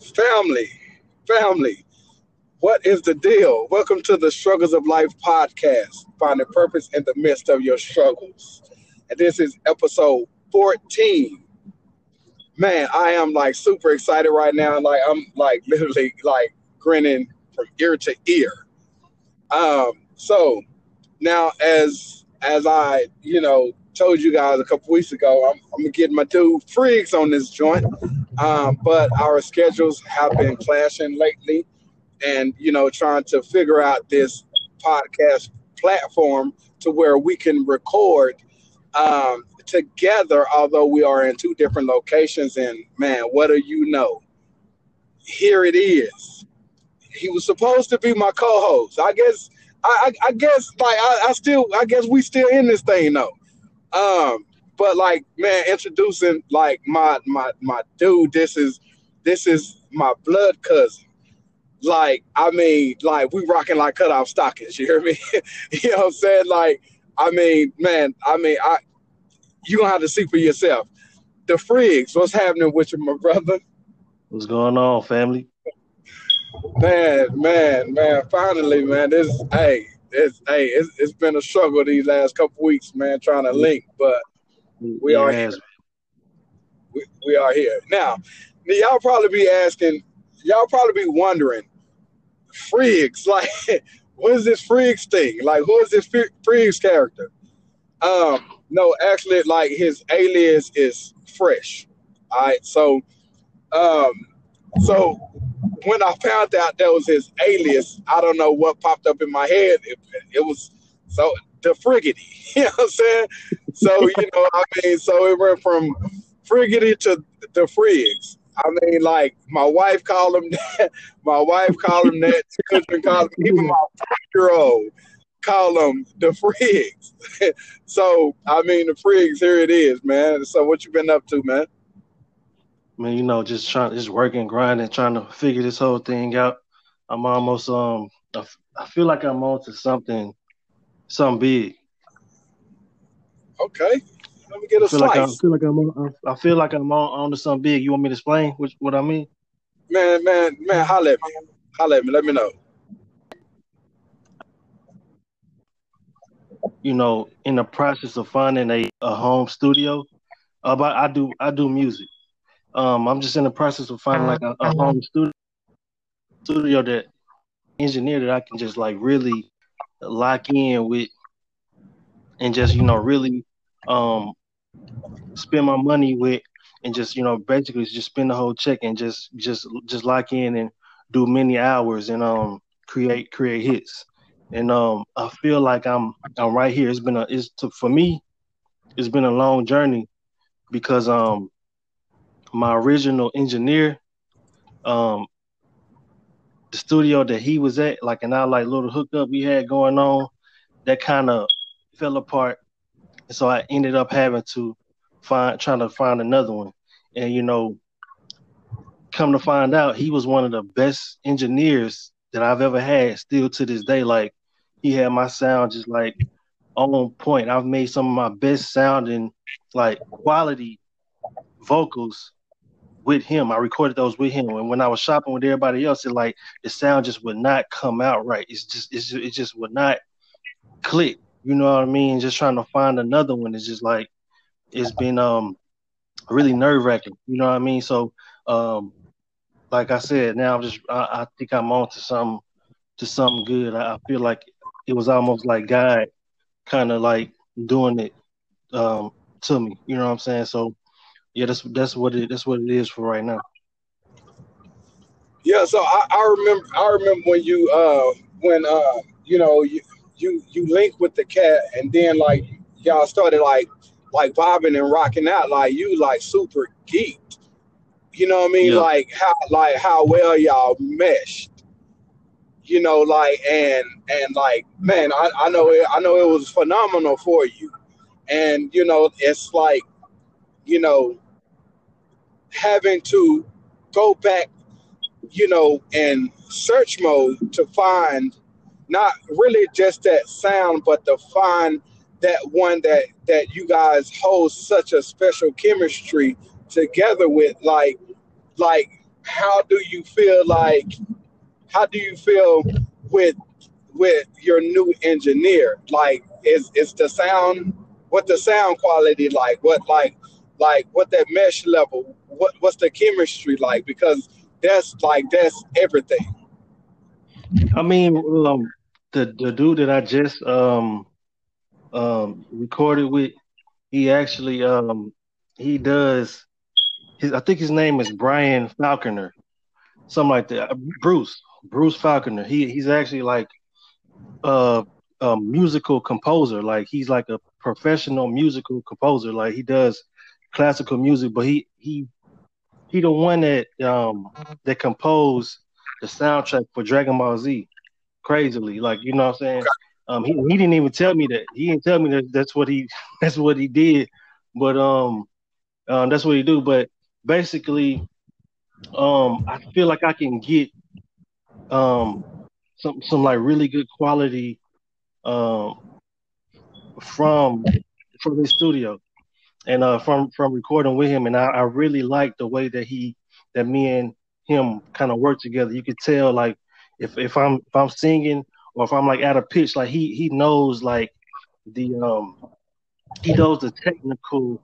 Family, family, what is the deal? Welcome to the Struggles of Life podcast, finding purpose in the midst of your struggles. And this is episode 14. Man, I am like super excited right now. Like I'm like literally like grinning from ear to ear. Um, so now as as I, you know, told you guys a couple weeks ago, I'm, I'm gonna get my two freaks on this joint. Um, but our schedules have been clashing lately, and you know, trying to figure out this podcast platform to where we can record um, together, although we are in two different locations. And man, what do you know? Here it is. He was supposed to be my co-host. I guess. I, I, I guess like I, I still I guess we still in this thing though. Um, but like man, introducing like my my my dude, this is this is my blood cousin. Like, I mean, like we rocking like cutoff stockings, you hear me? you know what I'm saying? Like, I mean, man, I mean, I you gonna have to see for yourself. The Friggs, what's happening with you, my brother? What's going on, family? Man, man, man, finally, man, this hey, it's hey, it's, it's been a struggle these last couple weeks, man, trying to link, but we are here. We, we are here. Now, y'all probably be asking, y'all probably be wondering, Friggs, like, what is this Friggs thing? Like, who is this Friggs character? Um, no, actually, like his alias is Fresh. All right, so, um, so when I found out that was his alias, I don't know what popped up in my head. It, it was so the friggity. You know what I'm saying? So, you know, I mean, so it went from friggity to the frigs. I mean, like my wife called him that. My wife called him that. Children called him. Even my five-year-old call him the frigs. so, I mean, the frigs. Here it is, man. So, what you been up to, man? I mean, you know, just trying, just working, grinding, trying to figure this whole thing out. I'm almost, um, I feel like I'm on to something something big. Okay. Let me get a I feel slice. Like I feel like I'm on, I feel like I'm on, on to something big. You want me to explain what, what I mean? Man, man, man, holla at me. Holla at me. Let me know. You know, in the process of finding a, a home studio, about I do I do music. Um, I'm just in the process of finding like a, a home studio studio that engineer that I can just like really lock in with and just you know really um spend my money with and just you know basically just spend the whole check and just just just lock in and do many hours and um create create hits. And um I feel like I'm I'm right here. It's been a it's to, for me it's been a long journey because um my original engineer um the studio that he was at, like an out like little hookup we had going on, that kind of fell apart. And so I ended up having to find trying to find another one. And you know, come to find out he was one of the best engineers that I've ever had still to this day. Like he had my sound just like on point. I've made some of my best sounding like quality vocals with him. I recorded those with him, and when I was shopping with everybody else, it like the sound just would not come out right. It's just it's just, it just would not click. You know what I mean? Just trying to find another one is just like it's been um really nerve wracking. You know what I mean? So um like I said, now I'm just I, I think I'm on to some to something good. I, I feel like it was almost like God kind of like doing it um to me. You know what I'm saying? So yeah, that's that's what it that's what it is for right now. Yeah, so I, I remember I remember when you uh when uh you know you you you link with the cat and then like y'all started like like bobbing and rocking out like you like super geeked. You know what I mean? Yeah. Like how like how well y'all meshed. You know, like and and like man, I, I know it I know it was phenomenal for you. And you know, it's like, you know, having to go back, you know, in search mode to find not really just that sound, but to find that one that that you guys hold such a special chemistry together with. Like, like how do you feel like? How do you feel with with your new engineer? Like, is is the sound? What the sound quality like? What like like what that mesh level? What what's the chemistry like? Because that's like that's everything. I mean, um, the the dude that I just um um recorded with, he actually um he does his I think his name is Brian Faulconer, something like that. Bruce Bruce Faulconer. He he's actually like uh, a musical composer. Like he's like a professional musical composer. Like he does classical music, but he he he the one that um that composed the soundtrack for Dragon Ball Z. Crazily, like you know what I'm saying. Um, he, he didn't even tell me that. He didn't tell me that that's what he that's what he did. But um, um that's what he do. But basically, um, I feel like I can get um some some like really good quality um from from his studio and uh from from recording with him and I, I really like the way that he that me and him kind of work together. You could tell like if if I'm if I'm singing or if I'm like at a pitch, like he he knows like the um he knows the technical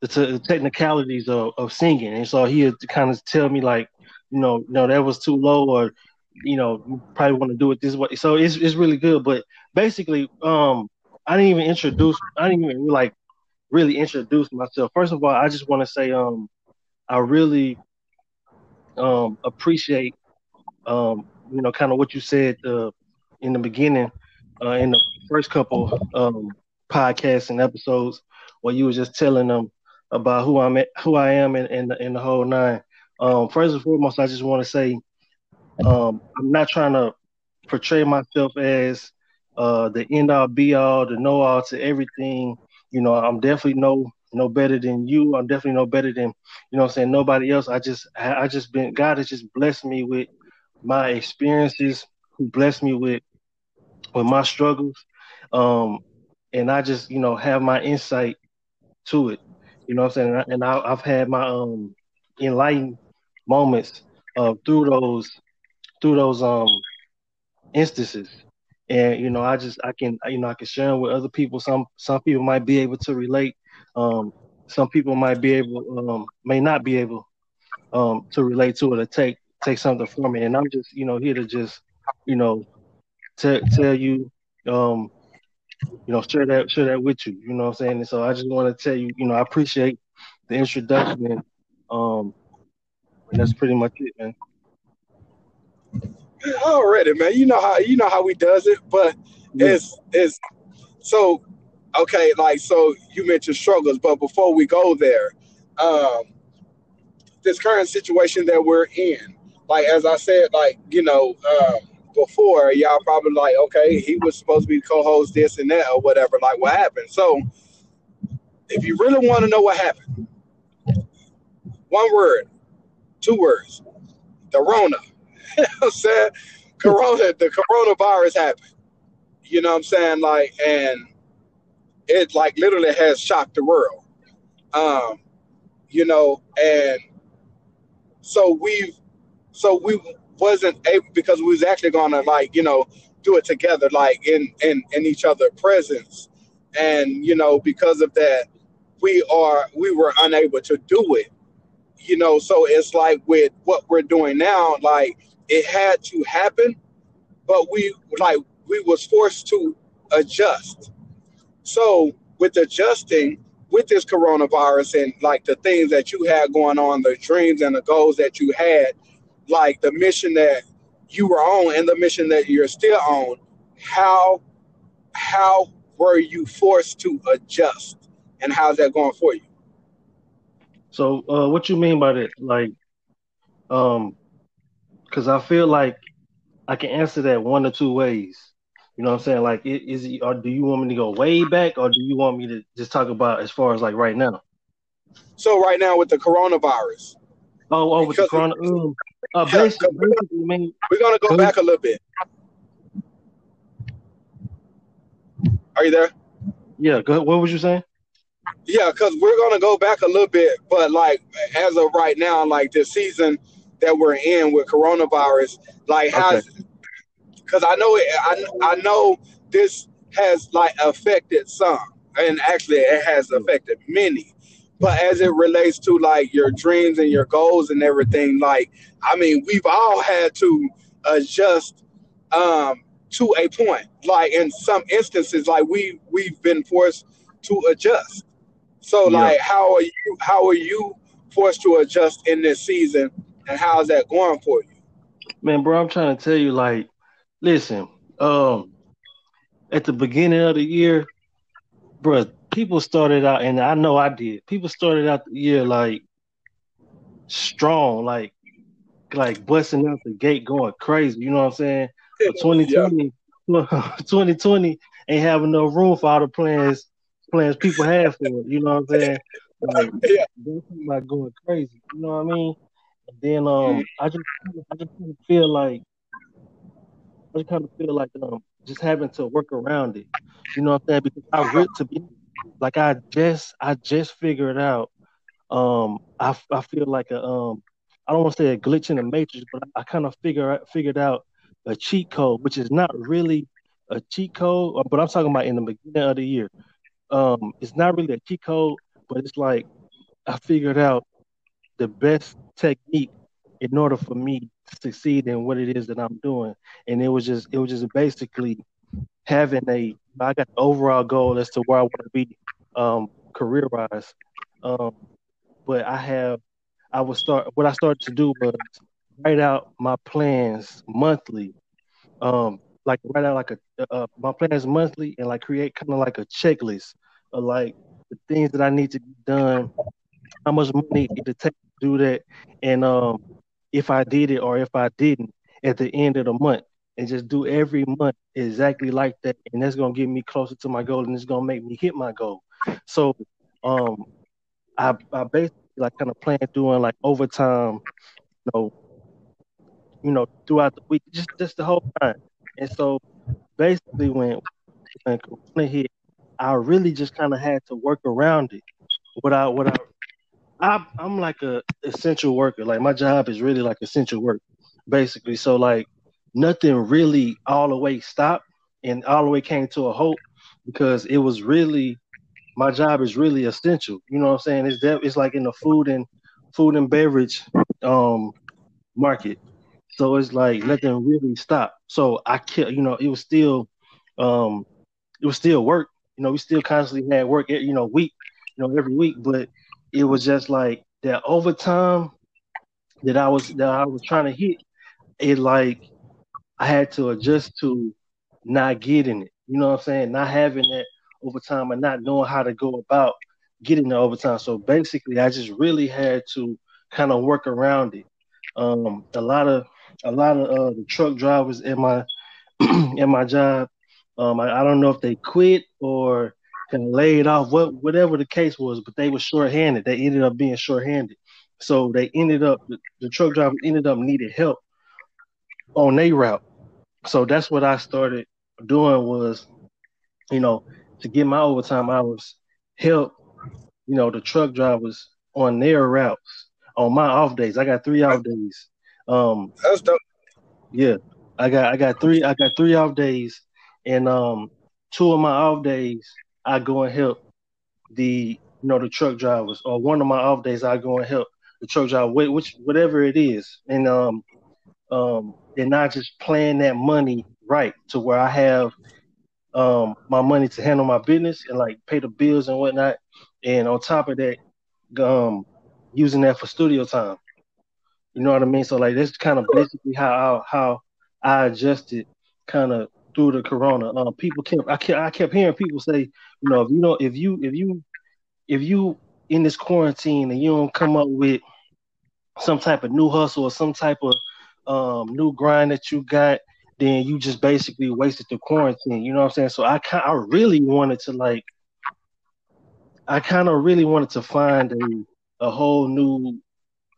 the, t- the technicalities of, of singing, and so he kind of tell me like you know no that was too low or you know you probably want to do it this way. So it's it's really good, but basically um I didn't even introduce I didn't even like really introduce myself. First of all, I just want to say um I really um appreciate um you know kind of what you said uh, in the beginning uh, in the first couple um podcasts and episodes where you were just telling them about who I'm at, who I am in the whole nine. Um, first and foremost, I just want to say um, I'm not trying to portray myself as uh, the end all be all, the know all to everything. You know, I'm definitely no no better than you. I'm definitely no better than you know I'm saying nobody else. I just I just been God has just blessed me with my experiences, who blessed me with with my struggles. Um, and I just, you know, have my insight to it. You know I'm saying? And I, have had my um enlightened moments uh, through those through those um instances. And you know, I just I can you know I can share them with other people. Some some people might be able to relate. Um, some people might be able um may not be able um to relate to it or take take something from it. And I'm just you know here to just you know t- tell you um you know share that share that with you. You know what I'm saying? And so I just want to tell you you know I appreciate the introduction um and that's pretty much it, man. Already, man. You know how you know how we does it, but yeah. it's it's so okay. Like so, you mentioned struggles, but before we go there, um, this current situation that we're in, like as I said, like you know, um, before y'all probably like, okay, he was supposed to be co-host this and that or whatever. Like, what happened? So, if you really want to know what happened, one word, two words, the Rona. You know I'm saying? Corona, the coronavirus happened. You know what I'm saying? Like, and it like literally has shocked the world. Um, you know, and so we've so we wasn't able because we was actually gonna like, you know, do it together, like in in in each other presence. And, you know, because of that, we are we were unable to do it. You know, so it's like with what we're doing now, like it had to happen, but we like we was forced to adjust. So with adjusting with this coronavirus and like the things that you had going on, the dreams and the goals that you had, like the mission that you were on and the mission that you're still on, how how were you forced to adjust and how's that going for you? So uh, what you mean by that? Like um because I feel like I can answer that one or two ways. You know what I'm saying? Like, is it, or do you want me to go way back, or do you want me to just talk about as far as like right now? So right now with the coronavirus. Oh, oh, with the corona. Um, uh, basically, basically, mean, we're gonna go back a little bit. Are you there? Yeah. Go ahead. What was you saying? Yeah, because we're gonna go back a little bit, but like as of right now, like this season that we're in with coronavirus, like how because I know it, I I know this has like affected some, and actually it has affected many. But as it relates to like your dreams and your goals and everything, like I mean, we've all had to adjust um, to a point. Like in some instances, like we we've been forced to adjust. So yeah. like, how are you? How are you forced to adjust in this season, and how's that going for you? Man, bro, I'm trying to tell you, like, listen, um, at the beginning of the year, bro, people started out, and I know I did. People started out the year like strong, like like busting out the gate, going crazy. You know what I'm saying? But 2020, yeah. 2020 ain't having no room for all the plans plans people have for it. You know what I'm saying? Like, yeah. about going crazy. You know what I mean? And then um, I just I just kind of feel like I just kind of feel like um, just having to work around it. You know what I'm saying? Because I really to be like I just I just figured out. Um, I I feel like a um, I don't want to say a glitch in the matrix, but I, I kind of figure figured out a cheat code, which is not really a cheat code, but I'm talking about in the beginning of the year. Um, it's not really a cheat code, but it's like I figured out the best technique in order for me to succeed in what it is that I'm doing. And it was just it was just basically having a I got the overall goal as to where I want to be um, career wise. Um, but I have I would start what I started to do was write out my plans monthly. Um, like write out like a uh, my plans monthly and like create kind of like a checklist of like the things that I need to get done, how much money it take to do that, and um, if I did it or if I didn't at the end of the month, and just do every month exactly like that, and that's gonna get me closer to my goal, and it's gonna make me hit my goal. So, um, I I basically like kind of plan doing like overtime, you know, you know, throughout the week, just just the whole time. And so, basically, when when hit, I really just kind of had to work around it. Without, without, I, I'm like a essential worker. Like my job is really like essential work, basically. So like nothing really all the way stopped and all the way came to a halt because it was really my job is really essential. You know what I'm saying? It's that it's like in the food and food and beverage um market. So it's like nothing really stopped. So I kept, you know, it was still um it was still work you know, we still constantly had work, you know, week, you know, every week, but it was just like that overtime that I was that I was trying to hit. It like I had to adjust to not getting it. You know what I'm saying? Not having that overtime and not knowing how to go about getting the overtime. So basically, I just really had to kind of work around it. Um, a lot of a lot of uh, the truck drivers in my in my job um, I, I, don't know if they quit or of laid off, what whatever the case was, but they were shorthanded. They ended up being shorthanded, so they ended up the, the truck driver ended up needed help on their route. So that's what I started doing was, you know, to get my overtime hours, help, you know, the truck drivers on their routes on my off days. I got three off days. Um, that's dope. Yeah, I got I got three I got three off days and um, two of my off days, I go and help the you know the truck drivers, or one of my off days, I go and help the truck driver, which whatever it is, and um, um, and not just playing that money right to where I have um my money to handle my business and like pay the bills and whatnot, and on top of that, um, using that for studio time. You know what I mean? So like that's kind of basically how I, how I adjusted kind of through the corona. Um, people kept I kept I kept hearing people say, you know, if you know if you if you if you in this quarantine and you don't come up with some type of new hustle or some type of um, new grind that you got, then you just basically wasted the quarantine. You know what I'm saying? So I kind I really wanted to like I kind of really wanted to find a a whole new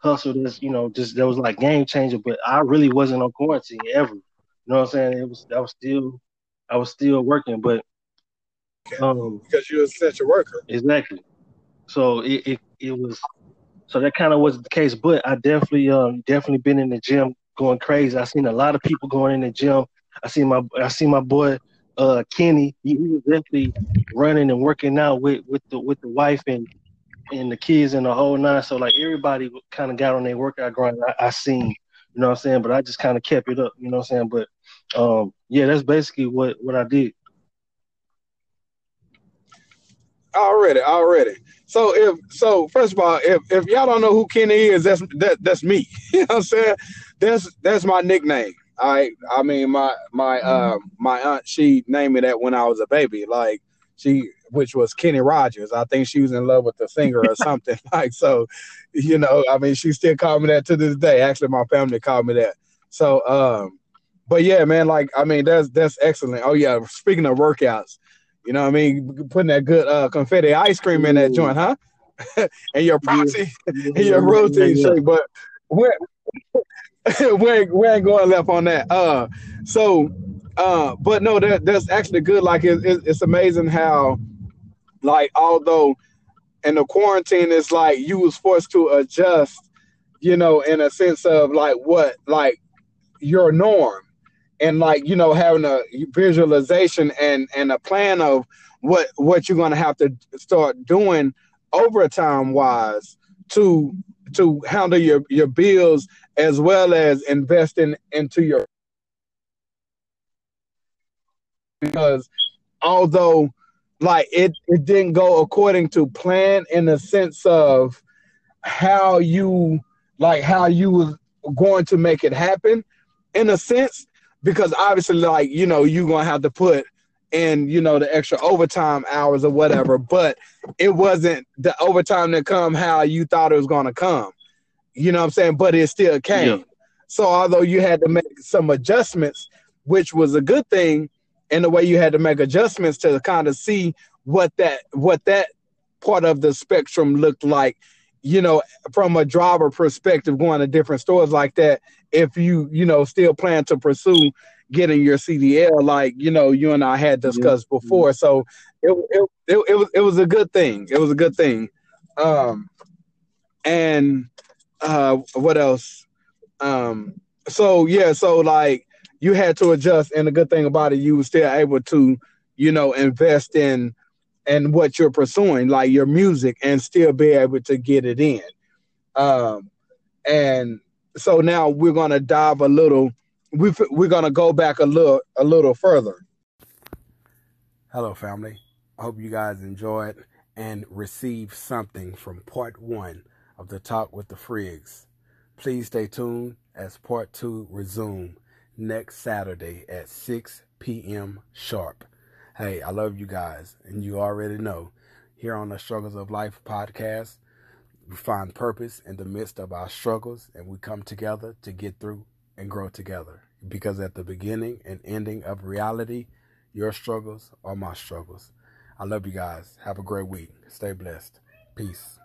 hustle that's you know just that was like game changer, but I really wasn't on quarantine ever. You know what I'm saying? It was I was still I was still working, but um because you're a essential worker. Exactly. So it, it it was so that kind of was the case. But I definitely, um, definitely been in the gym going crazy. I seen a lot of people going in the gym. I seen my, I see my boy, uh, Kenny. He, he was definitely running and working out with with the with the wife and and the kids and the whole nine. So like everybody kind of got on their workout grind. I, I seen, you know what I'm saying. But I just kind of kept it up, you know what I'm saying. But um, yeah, that's basically what what I did. Already, already. So if so, first of all, if if y'all don't know who Kenny is, that's that that's me. you know what I'm saying? That's that's my nickname. I I mean my my uh my aunt she named me that when I was a baby. Like she which was Kenny Rogers. I think she was in love with the singer or something. like so, you know, I mean she still called me that to this day. Actually my family called me that. So um but yeah, man, like I mean that's that's excellent. Oh yeah, speaking of workouts, you know what I mean? Putting that good uh, confetti ice cream in that joint, huh? and your proxy yeah. and your routine yeah, shake. But we're, we ain't, we ain't going left on that. Uh, so, uh, but no, that that's actually good. Like it, it, it's amazing how, like, although in the quarantine, it's like you was forced to adjust, you know, in a sense of like what, like your norm and like you know having a visualization and and a plan of what what you're going to have to start doing overtime wise to to handle your your bills as well as investing into your because although like it it didn't go according to plan in the sense of how you like how you was going to make it happen in a sense because obviously, like you know, you're gonna have to put in you know the extra overtime hours or whatever. But it wasn't the overtime that come how you thought it was gonna come. You know what I'm saying? But it still came. Yeah. So although you had to make some adjustments, which was a good thing, in the way you had to make adjustments to kind of see what that what that part of the spectrum looked like you know, from a driver perspective, going to different stores like that, if you, you know, still plan to pursue getting your CDL, like, you know, you and I had discussed yeah. before. So it, it, it, it, was, it was a good thing. It was a good thing. Um, and uh, what else? Um, so yeah, so like you had to adjust, and the good thing about it, you were still able to, you know, invest in and what you're pursuing, like your music, and still be able to get it in. Um, and so now we're gonna dive a little. We we're gonna go back a little a little further. Hello, family. I hope you guys enjoyed and received something from part one of the talk with the Friggs. Please stay tuned as part two resume next Saturday at 6 p.m. sharp. Hey, I love you guys, and you already know. Here on the Struggles of Life podcast, we find purpose in the midst of our struggles, and we come together to get through and grow together. Because at the beginning and ending of reality, your struggles are my struggles. I love you guys. Have a great week. Stay blessed. Peace.